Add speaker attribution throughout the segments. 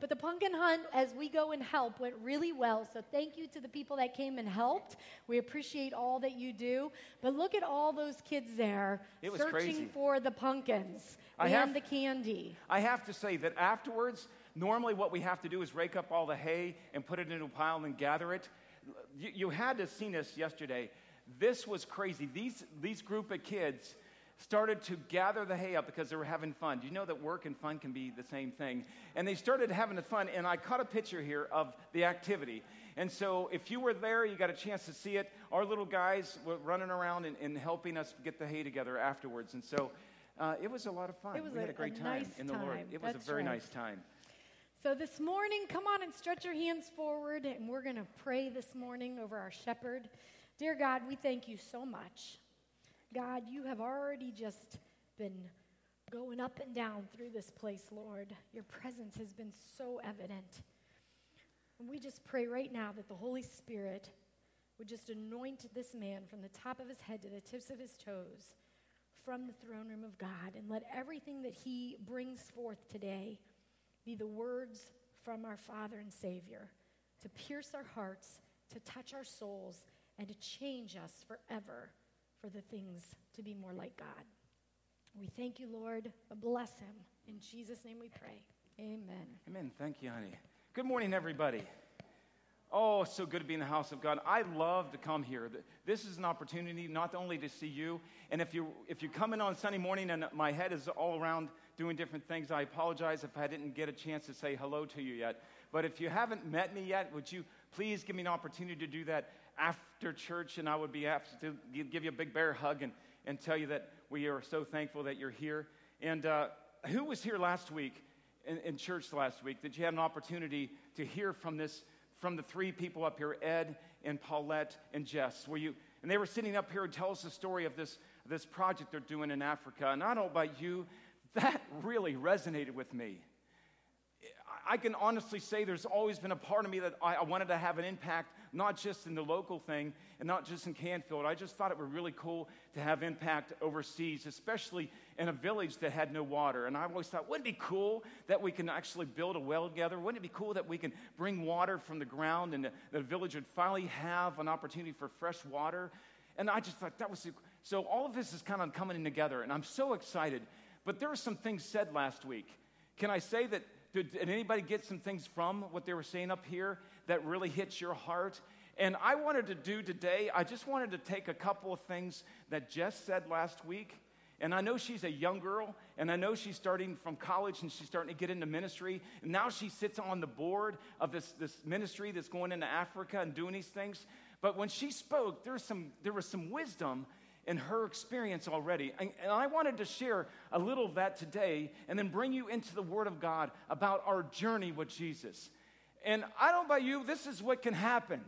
Speaker 1: But the pumpkin hunt, as we go and help, went really well. So thank you to the people that came and helped. We appreciate all that you do. But look at all those kids there searching
Speaker 2: crazy.
Speaker 1: for the pumpkins
Speaker 2: I
Speaker 1: and
Speaker 2: have-
Speaker 1: the candy.
Speaker 2: I have to say that afterwards, normally what we have to do is rake up all the hay and put it into a pile and gather it. You, you had to have seen this yesterday. This was crazy. These, these group of kids started to gather the hay up because they were having fun. Do you know that work and fun can be the same thing? And they started having the fun, and I caught a picture here of the activity. And so, if you were there, you got a chance to see it. Our little guys were running around and, and helping us get the hay together afterwards. And so, uh, it was a lot of fun.
Speaker 1: It was
Speaker 2: we had
Speaker 1: a-
Speaker 2: a great
Speaker 1: a
Speaker 2: time
Speaker 1: nice
Speaker 2: in the Lord. It was
Speaker 1: That's
Speaker 2: a very
Speaker 1: right.
Speaker 2: nice time.
Speaker 1: So this morning, come on and stretch your hands forward, and we're going to pray this morning over our shepherd. Dear God, we thank you so much. God, you have already just been going up and down through this place, Lord. Your presence has been so evident. And we just pray right now that the Holy Spirit would just anoint this man from the top of his head to the tips of his toes from the throne room of God, and let everything that he brings forth today be the words from our Father and Savior to pierce our hearts, to touch our souls, and to change us forever for the things to be more like God. We thank you, Lord. Bless him. In Jesus' name we pray. Amen.
Speaker 2: Amen. Thank you, honey. Good morning, everybody. Oh, so good to be in the house of God. I love to come here. This is an opportunity not only to see you, and if you if you come in on Sunday morning and my head is all around doing different things, I apologize if I didn't get a chance to say hello to you yet. But if you haven't met me yet, would you please give me an opportunity to do that after church, and I would be happy to give you a big bear hug and, and tell you that we are so thankful that you're here. And uh, who was here last week in, in church last week that you had an opportunity to hear from this from the three people up here, Ed and Paulette and Jess, Were you and they were sitting up here and tell us the story of this, this project they're doing in Africa. And I don't know about you, that really resonated with me. I can honestly say there's always been a part of me that I, I wanted to have an impact, not just in the local thing and not just in Canfield. I just thought it would be really cool to have impact overseas, especially in a village that had no water. And I always thought, wouldn't it be cool that we can actually build a well together? Wouldn't it be cool that we can bring water from the ground and the, the village would finally have an opportunity for fresh water? And I just thought that was so, all of this is kind of coming together, and I'm so excited. But there were some things said last week. Can I say that? Did, anybody get some things from what they were saying up here that really hits your heart? And I wanted to do today, I just wanted to take a couple of things that Jess said last week. And I know she's a young girl, and I know she's starting from college and she's starting to get into ministry. And now she sits on the board of this, this ministry that's going into Africa and doing these things. But when she spoke, there was some, there was some wisdom in her experience already. And, and I wanted to share a little of that today and then bring you into the Word of God about our journey with Jesus. And I don't know about you, this is what can happen.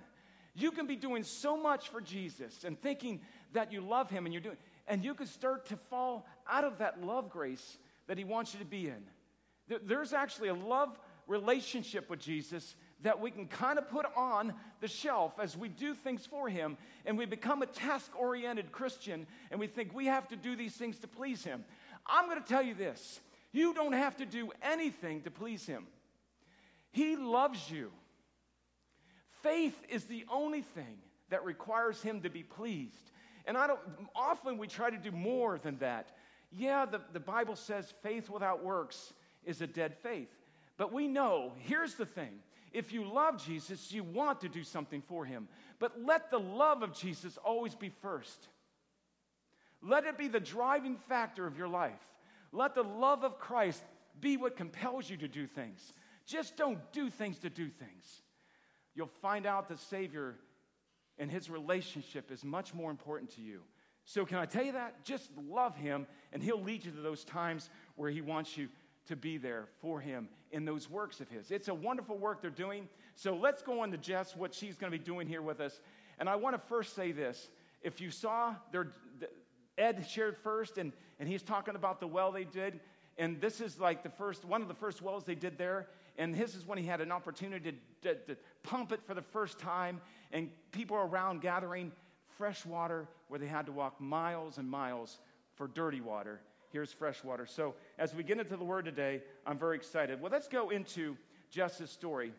Speaker 2: You can be doing so much for Jesus and thinking that you love Him and you're doing, and you can start to fall out of that love grace that He wants you to be in. There- There's actually a love relationship with Jesus that we can kind of put on the shelf as we do things for Him and we become a task oriented Christian and we think we have to do these things to please Him. I'm going to tell you this you don't have to do anything to please Him, He loves you. Faith is the only thing that requires Him to be pleased. And I don't, often we try to do more than that. Yeah, the, the Bible says faith without works is a dead faith. But we know, here's the thing if you love Jesus, you want to do something for him. But let the love of Jesus always be first. Let it be the driving factor of your life. Let the love of Christ be what compels you to do things. Just don't do things to do things. You'll find out the Savior and his relationship is much more important to you. So, can I tell you that? Just love him, and he'll lead you to those times where he wants you to be there for him in those works of his. It's a wonderful work they're doing. So, let's go on to Jess, what she's going to be doing here with us. And I want to first say this. If you saw their, Ed shared first, and, and he's talking about the well they did. And this is like the first, one of the first wells they did there. And his is when he had an opportunity to, to, to pump it for the first time. And people around gathering fresh water where they had to walk miles and miles for dirty water. Here's fresh water. So as we get into the word today, I'm very excited. Well, let's go into Jess's story.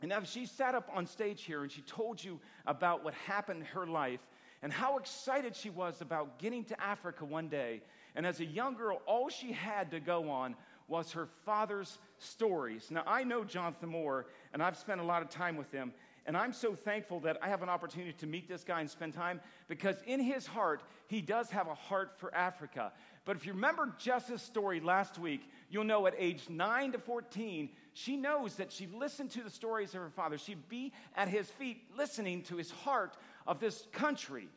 Speaker 2: And now she sat up on stage here and she told you about what happened in her life and how excited she was about getting to Africa one day. And as a young girl, all she had to go on was her father's stories. Now, I know Jonathan Moore, and I've spent a lot of time with him. And I'm so thankful that I have an opportunity to meet this guy and spend time because in his heart, he does have a heart for Africa. But if you remember Jess's story last week, you'll know at age 9 to 14, she knows that she listened to the stories of her father. She'd be at his feet listening to his heart of this country,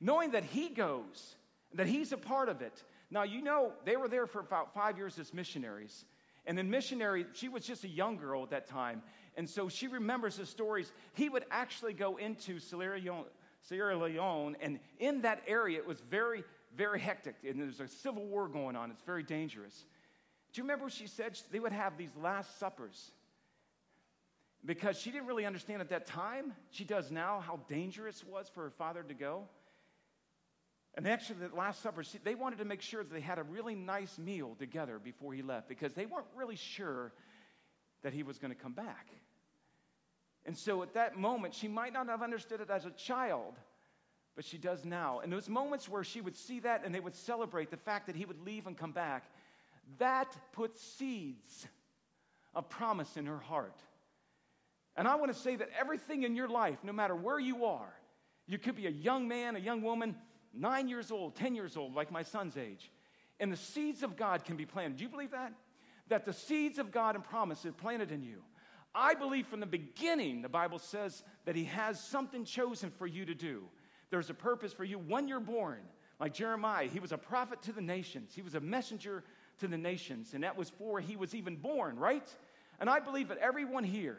Speaker 2: knowing that he goes, that he's a part of it. Now, you know, they were there for about five years as missionaries. And then, missionary, she was just a young girl at that time. And so she remembers the stories. He would actually go into Sierra Leone, Sierra Leone, and in that area, it was very, very hectic. And there's a civil war going on. It's very dangerous. Do you remember what she said? They would have these last suppers. Because she didn't really understand at that time, she does now, how dangerous it was for her father to go. And actually, the Last Supper, she, they wanted to make sure that they had a really nice meal together before he left because they weren't really sure that he was going to come back. And so at that moment, she might not have understood it as a child, but she does now. And those moments where she would see that and they would celebrate the fact that he would leave and come back, that puts seeds of promise in her heart. And I want to say that everything in your life, no matter where you are, you could be a young man, a young woman, nine years old, 10 years old, like my son's age, and the seeds of God can be planted. Do you believe that? That the seeds of God and promise are planted in you. I believe from the beginning, the Bible says that He has something chosen for you to do. There's a purpose for you when you're born. Like Jeremiah, he was a prophet to the nations, he was a messenger to the nations, and that was before he was even born, right? And I believe that everyone here,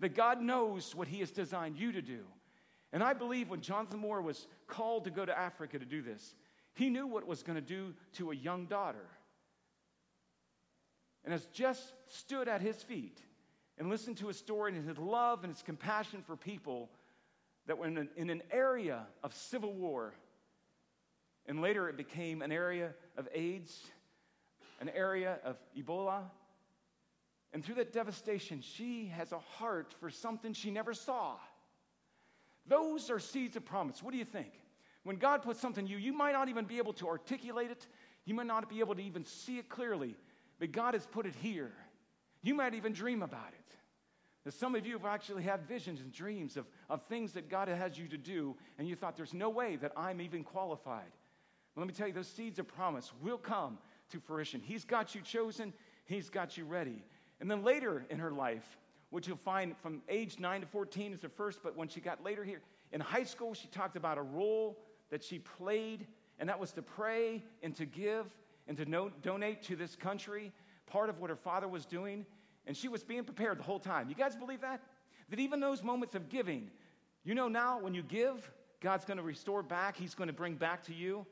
Speaker 2: that God knows what He has designed you to do. And I believe when Jonathan Moore was called to go to Africa to do this, he knew what was going to do to a young daughter. And as Jess stood at his feet, and listened to his story and his love and his compassion for people that were in an, in an area of civil war. And later it became an area of AIDS, an area of Ebola. And through that devastation, she has a heart for something she never saw. Those are seeds of promise. What do you think? When God puts something in you, you might not even be able to articulate it, you might not be able to even see it clearly, but God has put it here. You might even dream about it. That some of you have actually had visions and dreams of, of things that God has you to do, and you thought, there's no way that I'm even qualified. Well, let me tell you, those seeds of promise will come to fruition. He's got you chosen, He's got you ready. And then later in her life, which you'll find from age 9 to 14 is the first, but when she got later here, in high school, she talked about a role that she played, and that was to pray and to give and to no, donate to this country, part of what her father was doing. And she was being prepared the whole time. You guys believe that? That even those moments of giving, you know now when you give, God's going to restore back, He's going to bring back to you.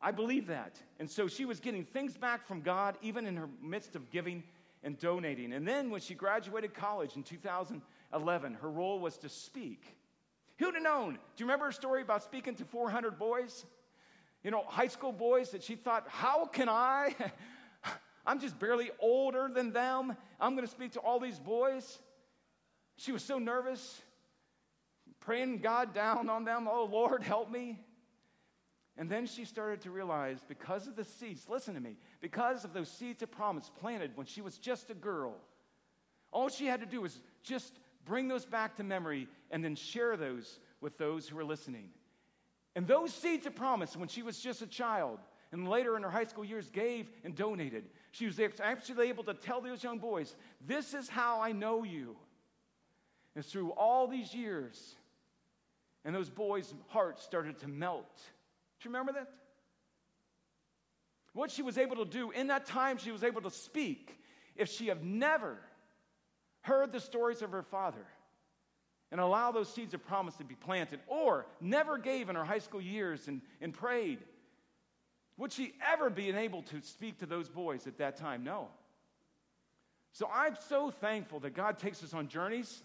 Speaker 2: I believe that. And so she was getting things back from God even in her midst of giving and donating. And then when she graduated college in 2011, her role was to speak. Who'd have known? Do you remember her story about speaking to 400 boys? You know, high school boys that she thought, how can I? I'm just barely older than them. I'm going to speak to all these boys. She was so nervous, praying God down on them. Oh, Lord, help me. And then she started to realize because of the seeds, listen to me, because of those seeds of promise planted when she was just a girl, all she had to do was just bring those back to memory and then share those with those who were listening. And those seeds of promise, when she was just a child, and later in her high school years gave and donated. She was actually able to tell those young boys, This is how I know you. And through all these years, and those boys' hearts started to melt. Do you remember that? What she was able to do in that time, she was able to speak. If she had never heard the stories of her father and allow those seeds of promise to be planted, or never gave in her high school years and, and prayed would she ever be able to speak to those boys at that time? No. So I'm so thankful that God takes us on journeys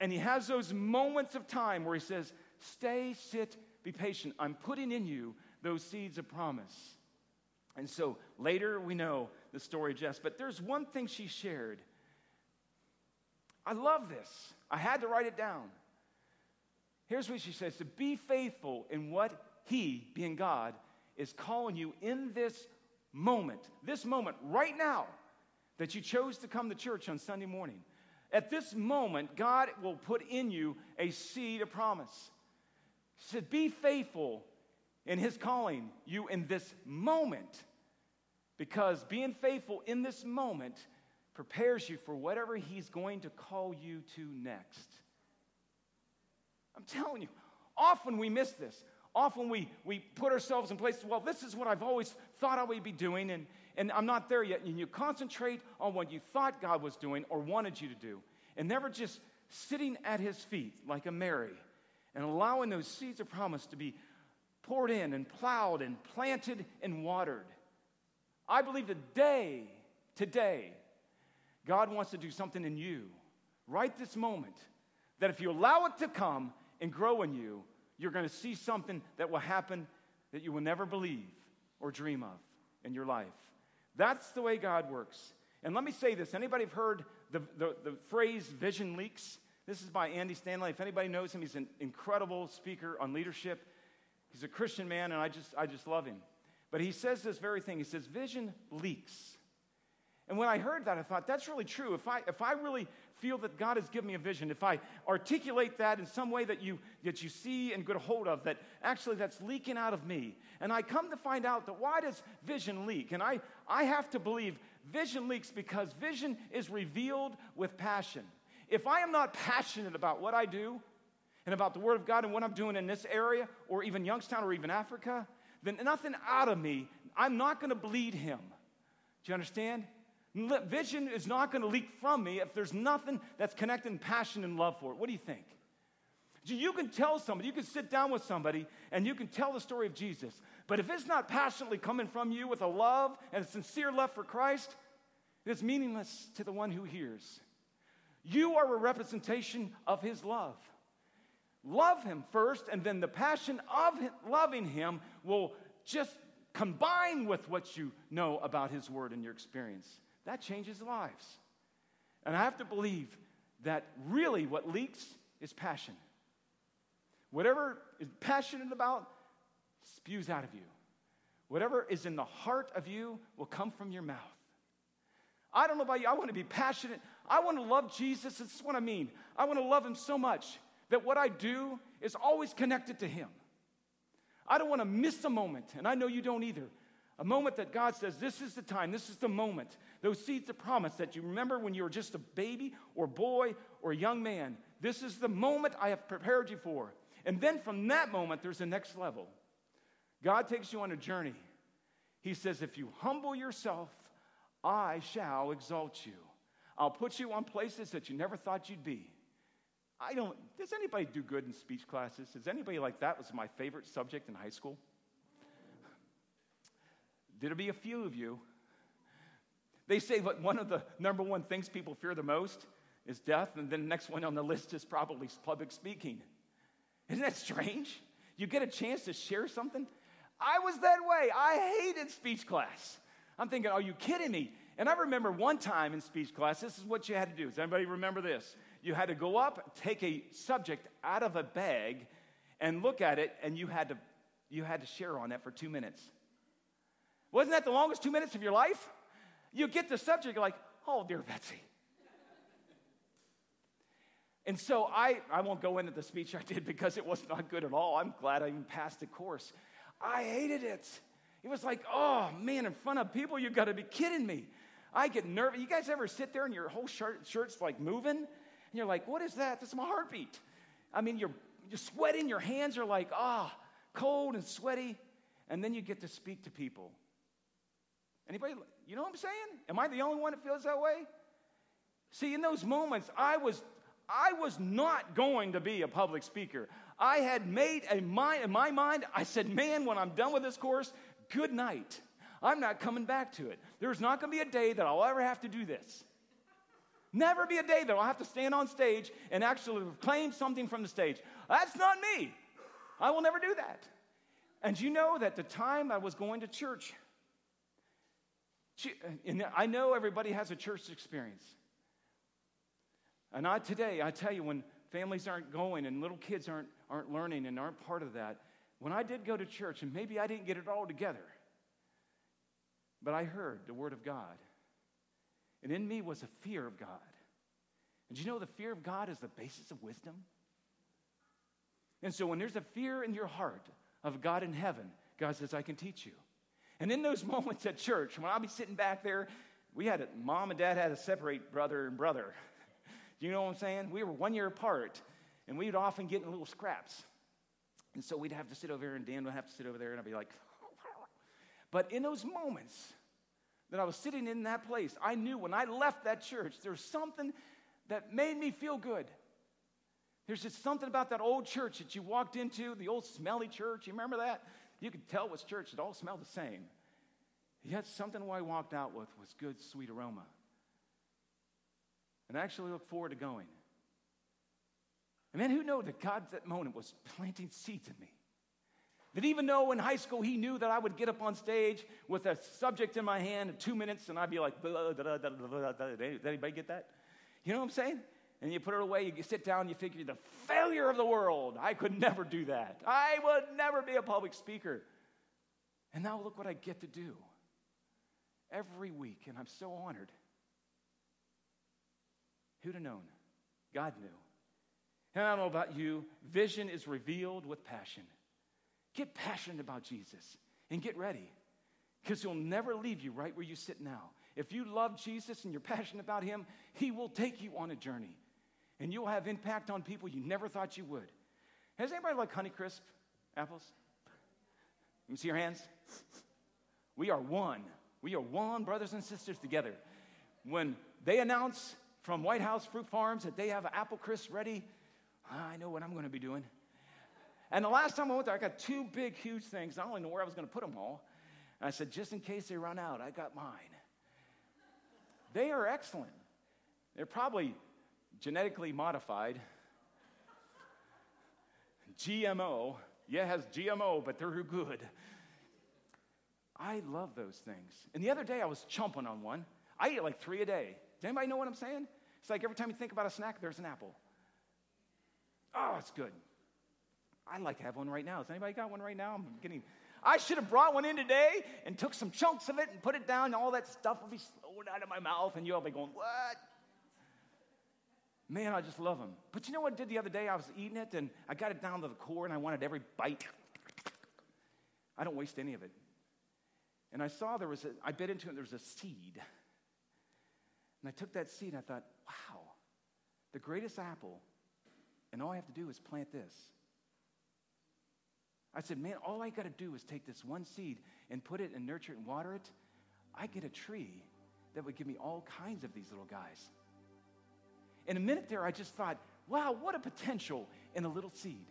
Speaker 2: and He has those moments of time where He says, Stay, sit, be patient. I'm putting in you those seeds of promise. And so later we know the story of Jess, but there's one thing she shared I love this. I had to write it down. Here's what she says to be faithful in what He, being God, is calling you in this moment, this moment right now that you chose to come to church on Sunday morning. At this moment, God will put in you a seed of promise. He said, Be faithful in His calling you in this moment, because being faithful in this moment prepares you for whatever He's going to call you to next. I'm telling you, often we miss this. Often we, we put ourselves in places, well, this is what I've always thought I would be doing, and, and I'm not there yet. And you concentrate on what you thought God was doing or wanted you to do, and never just sitting at his feet like a Mary and allowing those seeds of promise to be poured in and plowed and planted and watered. I believe today, today, God wants to do something in you right this moment that if you allow it to come and grow in you, you're going to see something that will happen that you will never believe or dream of in your life. That's the way God works. And let me say this anybody have heard the, the, the phrase vision leaks? This is by Andy Stanley. If anybody knows him, he's an incredible speaker on leadership. He's a Christian man, and I just, I just love him. But he says this very thing. He says, Vision leaks. And when I heard that, I thought, that's really true. If I, if I really feel that God has given me a vision, if I articulate that in some way that you, that you see and get a hold of, that actually that's leaking out of me, and I come to find out that why does vision leak? And I, I have to believe vision leaks because vision is revealed with passion. If I am not passionate about what I do and about the Word of God and what I'm doing in this area, or even Youngstown or even Africa, then nothing out of me, I'm not going to bleed Him. Do you understand? Vision is not going to leak from me if there's nothing that's connected in passion and love for it. What do you think? You can tell somebody, you can sit down with somebody, and you can tell the story of Jesus. But if it's not passionately coming from you with a love and a sincere love for Christ, it's meaningless to the one who hears. You are a representation of his love. Love him first, and then the passion of loving him will just combine with what you know about his word and your experience that changes lives. And I have to believe that really what leaks is passion. Whatever is passionate about spews out of you. Whatever is in the heart of you will come from your mouth. I don't know about you, I want to be passionate. I want to love Jesus. This is what I mean. I want to love him so much that what I do is always connected to him. I don't want to miss a moment, and I know you don't either. A moment that God says, This is the time, this is the moment. Those seeds of promise that you remember when you were just a baby or boy or young man. This is the moment I have prepared you for. And then from that moment, there's the next level. God takes you on a journey. He says, If you humble yourself, I shall exalt you. I'll put you on places that you never thought you'd be. I don't, does anybody do good in speech classes? Does anybody like that was my favorite subject in high school? There'll be a few of you. They say that one of the number one things people fear the most is death, and then the next one on the list is probably public speaking. Isn't that strange? You get a chance to share something. I was that way. I hated speech class. I'm thinking, are you kidding me? And I remember one time in speech class, this is what you had to do. Does anybody remember this? You had to go up, take a subject out of a bag, and look at it, and you had to, you had to share on that for two minutes. Wasn't that the longest two minutes of your life? You get the subject, you're like, oh, dear Betsy. And so I, I won't go into the speech I did because it was not good at all. I'm glad I even passed the course. I hated it. It was like, oh man, in front of people, you've got to be kidding me. I get nervous. You guys ever sit there and your whole shirt, shirt's like moving? And you're like, what is that? That's my heartbeat. I mean, you're, you're sweating, your hands are like, ah, oh, cold and sweaty. And then you get to speak to people. Anybody, you know what I'm saying? Am I the only one that feels that way? See, in those moments, I was, I was not going to be a public speaker. I had made a mind, in my mind, I said, man, when I'm done with this course, good night. I'm not coming back to it. There's not going to be a day that I'll ever have to do this. Never be a day that I'll have to stand on stage and actually claim something from the stage. That's not me. I will never do that. And you know that the time I was going to church, and I know everybody has a church experience. And I today, I tell you, when families aren't going and little kids aren't, aren't learning and aren't part of that, when I did go to church, and maybe I didn't get it all together, but I heard the word of God. And in me was a fear of God. And you know the fear of God is the basis of wisdom? And so when there's a fear in your heart of God in heaven, God says, I can teach you. And in those moments at church, when I'll be sitting back there, we had a, mom and dad had to separate brother and brother. Do you know what I'm saying? We were one year apart, and we'd often get in little scraps. And so we'd have to sit over here, and Dan would have to sit over there, and I'd be like, but in those moments that I was sitting in that place, I knew when I left that church, there was something that made me feel good. There's just something about that old church that you walked into, the old smelly church. You remember that? You could tell it was church. It all smelled the same. Yet something I walked out with was good, sweet aroma. And I actually look forward to going. And man, who knew that God at that moment was planting seeds in me? That even though in high school he knew that I would get up on stage with a subject in my hand in two minutes and I'd be like, blah, blah, blah, did anybody get that? You know what I'm saying? And you put it away, you sit down, you figure the failure of the world. I could never do that. I would never be a public speaker. And now look what I get to do every week, and I'm so honored. Who'd have known? God knew. And I don't know about you, vision is revealed with passion. Get passionate about Jesus and get ready because he'll never leave you right where you sit now. If you love Jesus and you're passionate about him, he will take you on a journey and you'll have impact on people you never thought you would. Has anybody like Honeycrisp apples? Let me see your hands. We are one. We are one, brothers and sisters, together. When they announce from White House Fruit Farms that they have apple crisp ready, I know what I'm going to be doing. And the last time I went there, I got two big, huge things. I don't even know where I was going to put them all. And I said, just in case they run out, I got mine. They are excellent. They're probably genetically modified. GMO. Yeah, has GMO, but they're good. I love those things. And the other day I was chomping on one. I eat like three a day. Does anybody know what I'm saying? It's like every time you think about a snack, there's an apple. Oh, it's good. I'd like to have one right now. Has anybody got one right now? I'm getting. I should have brought one in today and took some chunks of it and put it down, and all that stuff will be flowing out of my mouth, and you'll be going, What? Man, I just love them. But you know what I did the other day? I was eating it, and I got it down to the core, and I wanted every bite. I don't waste any of it. And I saw there was a, I bit into it, there was a seed. And I took that seed and I thought, wow, the greatest apple, and all I have to do is plant this. I said, man, all I got to do is take this one seed and put it and nurture it and water it. I get a tree that would give me all kinds of these little guys. In a minute there, I just thought, wow, what a potential in a little seed.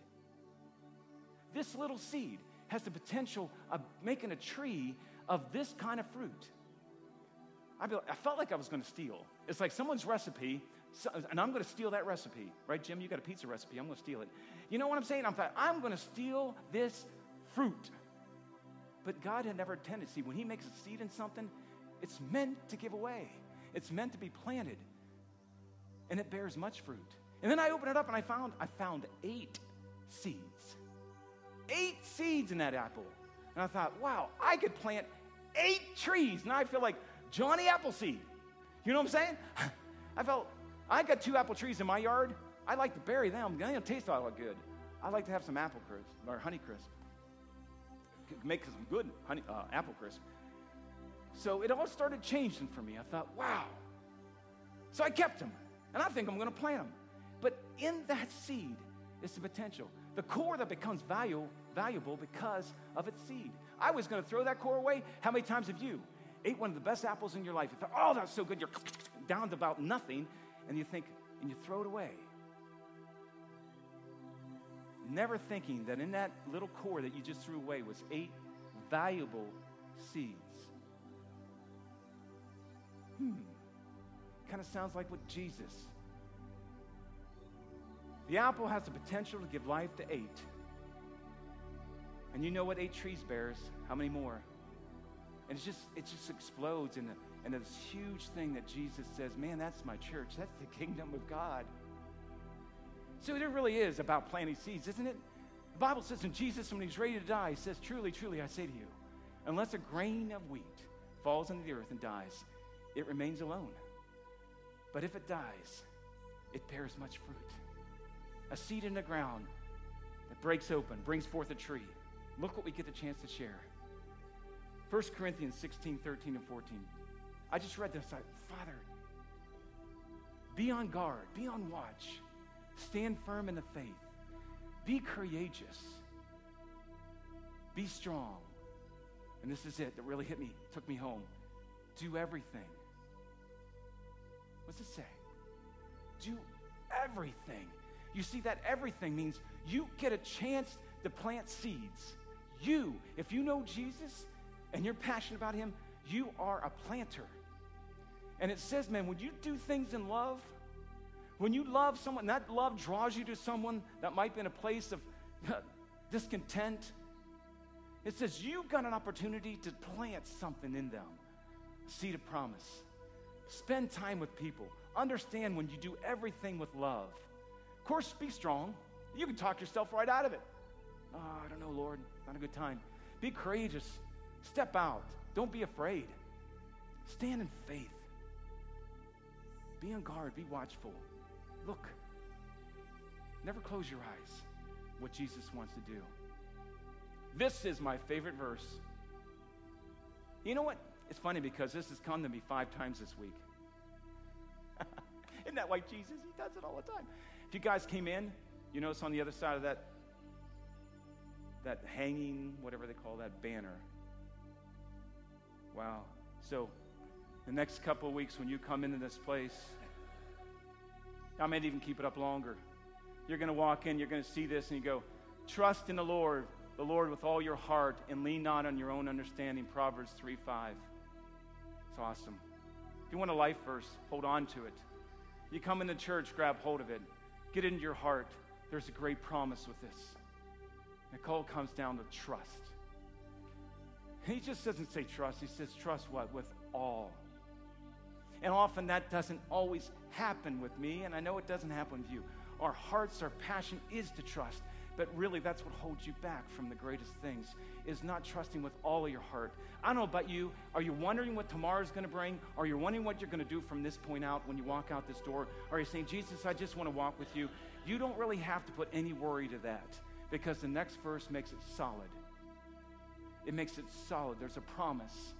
Speaker 2: This little seed has the potential of making a tree of this kind of fruit. I, felt like I was going to steal. It's like someone's recipe, and I'm going to steal that recipe, right, Jim? You got a pizza recipe. I'm going to steal it. You know what I'm saying? I'm like, I'm going to steal this fruit. But God had never intended. See, when He makes a seed in something, it's meant to give away. It's meant to be planted, and it bears much fruit. And then I opened it up, and I found I found eight seeds. Eight seeds in that apple. And I thought, wow, I could plant eight trees. Now I feel like Johnny Appleseed. You know what I'm saying? I felt, I got two apple trees in my yard. I like to bury them. They don't taste all good. I like to have some apple crisp or honey crisp. Make some good honey, uh, apple crisp. So it all started changing for me. I thought, wow. So I kept them, and I think I'm going to plant them. But in that seed is the potential, the core that becomes value, valuable because of its seed. I was going to throw that core away. How many times have you ate one of the best apples in your life? You thought, oh, that's so good. You're down to about nothing, and you think, and you throw it away. Never thinking that in that little core that you just threw away was eight valuable seeds. Hmm. Kind of sounds like what Jesus. The apple has the potential to give life to eight. And you know what eight trees bears? How many more? And it just it just explodes in the and this huge thing that Jesus says, man, that's my church. That's the kingdom of God. So it really is about planting seeds, isn't it? The Bible says in Jesus, when he's ready to die, he says, Truly, truly, I say to you, unless a grain of wheat falls into the earth and dies, it remains alone. But if it dies, it bears much fruit. A seed in the ground that breaks open, brings forth a tree. Look what we get the chance to share. 1 Corinthians 16, 13, and 14. I just read this. I, Father, be on guard, be on watch, stand firm in the faith, be courageous, be strong. And this is it that really hit me, took me home. Do everything. What's it say? Do everything. You see, that everything means you get a chance to plant seeds. You, if you know Jesus and you're passionate about Him, you are a planter. And it says, man, when you do things in love, when you love someone, that love draws you to someone that might be in a place of discontent. It says you've got an opportunity to plant something in them, seed of promise. Spend time with people. Understand when you do everything with love. Of course, be strong. You can talk yourself right out of it. Oh, I don't know, Lord, not a good time. Be courageous. Step out. Don't be afraid. Stand in faith. Be on guard, be watchful. Look. Never close your eyes. What Jesus wants to do. This is my favorite verse. You know what? It's funny because this has come to me five times this week. Isn't that like Jesus? He does it all the time. If you guys came in, you notice on the other side of that that hanging, whatever they call that banner. Wow. So the next couple of weeks when you come into this place, I might even keep it up longer. You're going to walk in, you're going to see this, and you go, Trust in the Lord, the Lord with all your heart, and lean not on your own understanding. Proverbs 3 5. It's awesome. If you want a life verse, hold on to it. You come into church, grab hold of it, get into your heart. There's a great promise with this. Nicole comes down to trust. He just doesn't say trust, he says trust what? With all. And often that doesn't always happen with me, and I know it doesn't happen with you. Our hearts, our passion is to trust. But really, that's what holds you back from the greatest things, is not trusting with all of your heart. I don't know about you. Are you wondering what tomorrow is going to bring? Are you wondering what you're going to do from this point out when you walk out this door? Are you saying, Jesus, I just want to walk with you? You don't really have to put any worry to that because the next verse makes it solid. It makes it solid. There's a promise.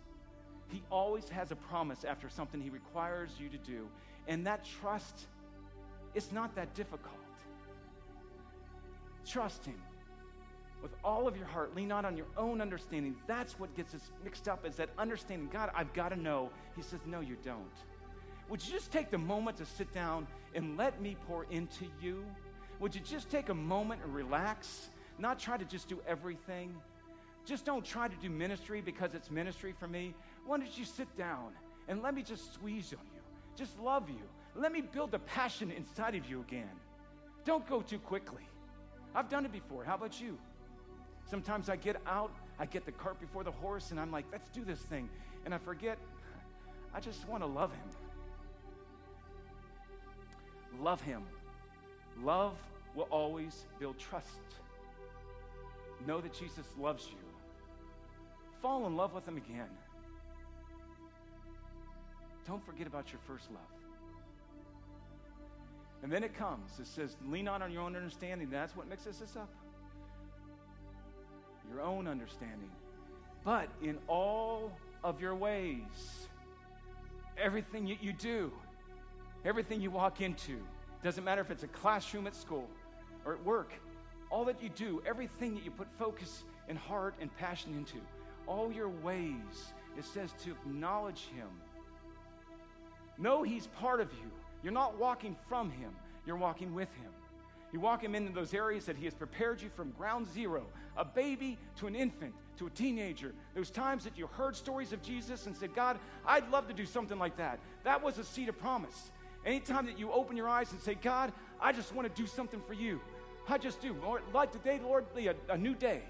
Speaker 2: He always has a promise after something he requires you to do. And that trust, it's not that difficult. Trust him with all of your heart. Lean not on your own understanding. That's what gets us mixed up is that understanding. God, I've got to know. He says, No, you don't. Would you just take the moment to sit down and let me pour into you? Would you just take a moment and relax? Not try to just do everything. Just don't try to do ministry because it's ministry for me. Why don't you sit down and let me just squeeze on you? Just love you. Let me build the passion inside of you again. Don't go too quickly. I've done it before. How about you? Sometimes I get out, I get the cart before the horse, and I'm like, let's do this thing. And I forget, I just want to love him. Love him. Love will always build trust. Know that Jesus loves you. Fall in love with him again. Don't forget about your first love. And then it comes. It says, lean not on your own understanding. That's what mixes this up. Your own understanding. But in all of your ways, everything that you do, everything you walk into, doesn't matter if it's a classroom at school or at work, all that you do, everything that you put focus and heart and passion into, all your ways, it says to acknowledge Him. Know He's part of you. You're not walking from Him, you're walking with Him. You walk Him into those areas that He has prepared you from ground zero a baby to an infant to a teenager. Those times that you heard stories of Jesus and said, God, I'd love to do something like that. That was a seed of promise. Anytime that you open your eyes and say, God, I just want to do something for you. I just do. Lord, like today, Lord, a, a new day.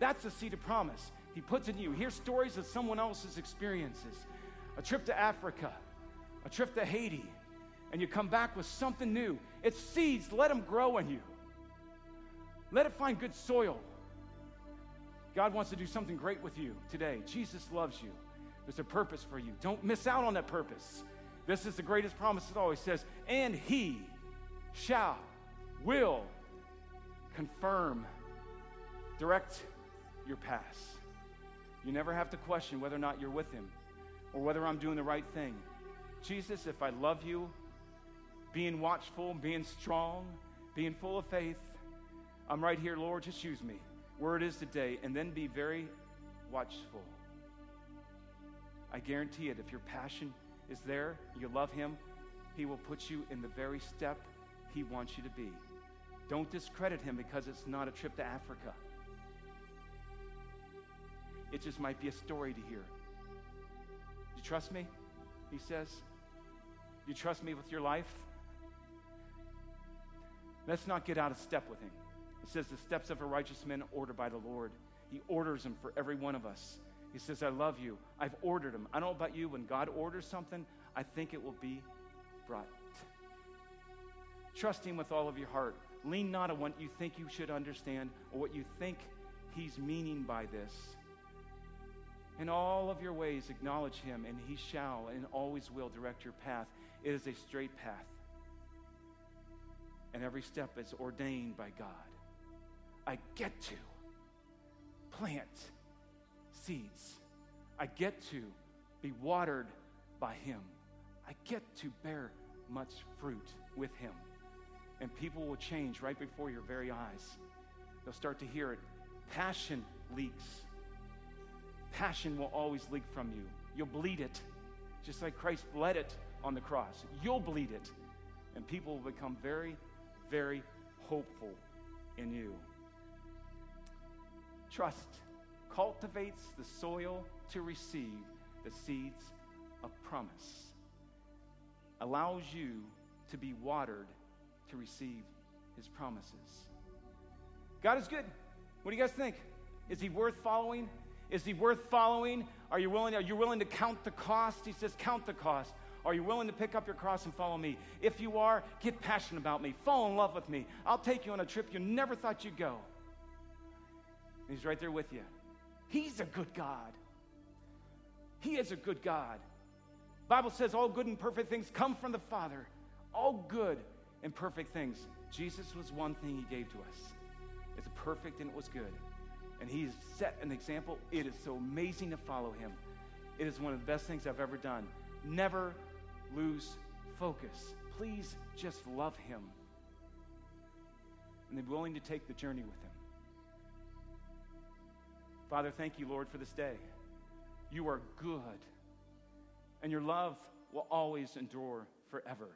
Speaker 2: That's a seed of promise. He puts in you. Hear stories of someone else's experiences. a trip to Africa, a trip to Haiti, and you come back with something new. It's seeds, let them grow in you. Let it find good soil. God wants to do something great with you today. Jesus loves you. There's a purpose for you. Don't miss out on that purpose. This is the greatest promise it always says, and he shall, will confirm, direct your path. You never have to question whether or not you're with him or whether I'm doing the right thing. Jesus, if I love you, being watchful, being strong, being full of faith, I'm right here, Lord, just use me where it is today and then be very watchful. I guarantee it, if your passion is there, you love Him, He will put you in the very step He wants you to be. Don't discredit Him because it's not a trip to Africa. It just might be a story to hear. You trust me? He says. You trust me with your life? Let's not get out of step with Him. It says, The steps of a righteous man ordered by the Lord. He orders them for every one of us. He says, I love you. I've ordered them. I don't know about you. When God orders something, I think it will be brought. Trust Him with all of your heart. Lean not on what you think you should understand or what you think He's meaning by this. In all of your ways, acknowledge Him, and He shall and always will direct your path. It is a straight path. And every step is ordained by God. I get to plant seeds. I get to be watered by Him. I get to bear much fruit with Him. And people will change right before your very eyes. They'll start to hear it. Passion leaks. Passion will always leak from you. You'll bleed it, just like Christ bled it on the cross. You'll bleed it. And people will become very, very hopeful in you. Trust cultivates the soil to receive the seeds of promise, allows you to be watered to receive his promises. God is good. What do you guys think? Is he worth following? Is he worth following? Are you willing? Are you willing to count the cost? He says, count the cost. Are you willing to pick up your cross and follow me? If you are, get passionate about me. Fall in love with me. I'll take you on a trip you never thought you'd go. He's right there with you. He's a good God. He is a good God. Bible says all good and perfect things come from the Father. All good and perfect things. Jesus was one thing he gave to us. It's perfect and it was good. And he's set an example. It is so amazing to follow him. It is one of the best things I've ever done. Never lose focus. Please just love him. And be willing to take the journey with him. Father, thank you, Lord, for this day. You are good, and your love will always endure forever.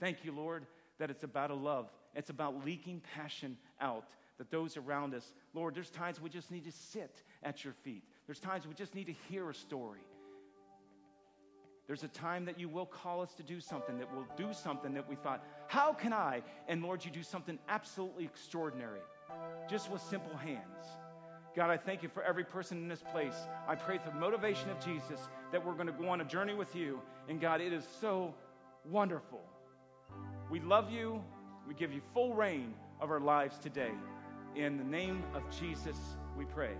Speaker 2: Thank you, Lord, that it's about a love. It's about leaking passion out that those around us, Lord, there's times we just need to sit at your feet. There's times we just need to hear a story. There's a time that you will call us to do something, that we'll do something that we thought, how can I? And Lord, you do something absolutely extraordinary, just with simple hands. God, I thank you for every person in this place. I pray for the motivation of Jesus that we're going to go on a journey with you. And God, it is so wonderful. We love you. We give you full reign of our lives today. In the name of Jesus, we pray.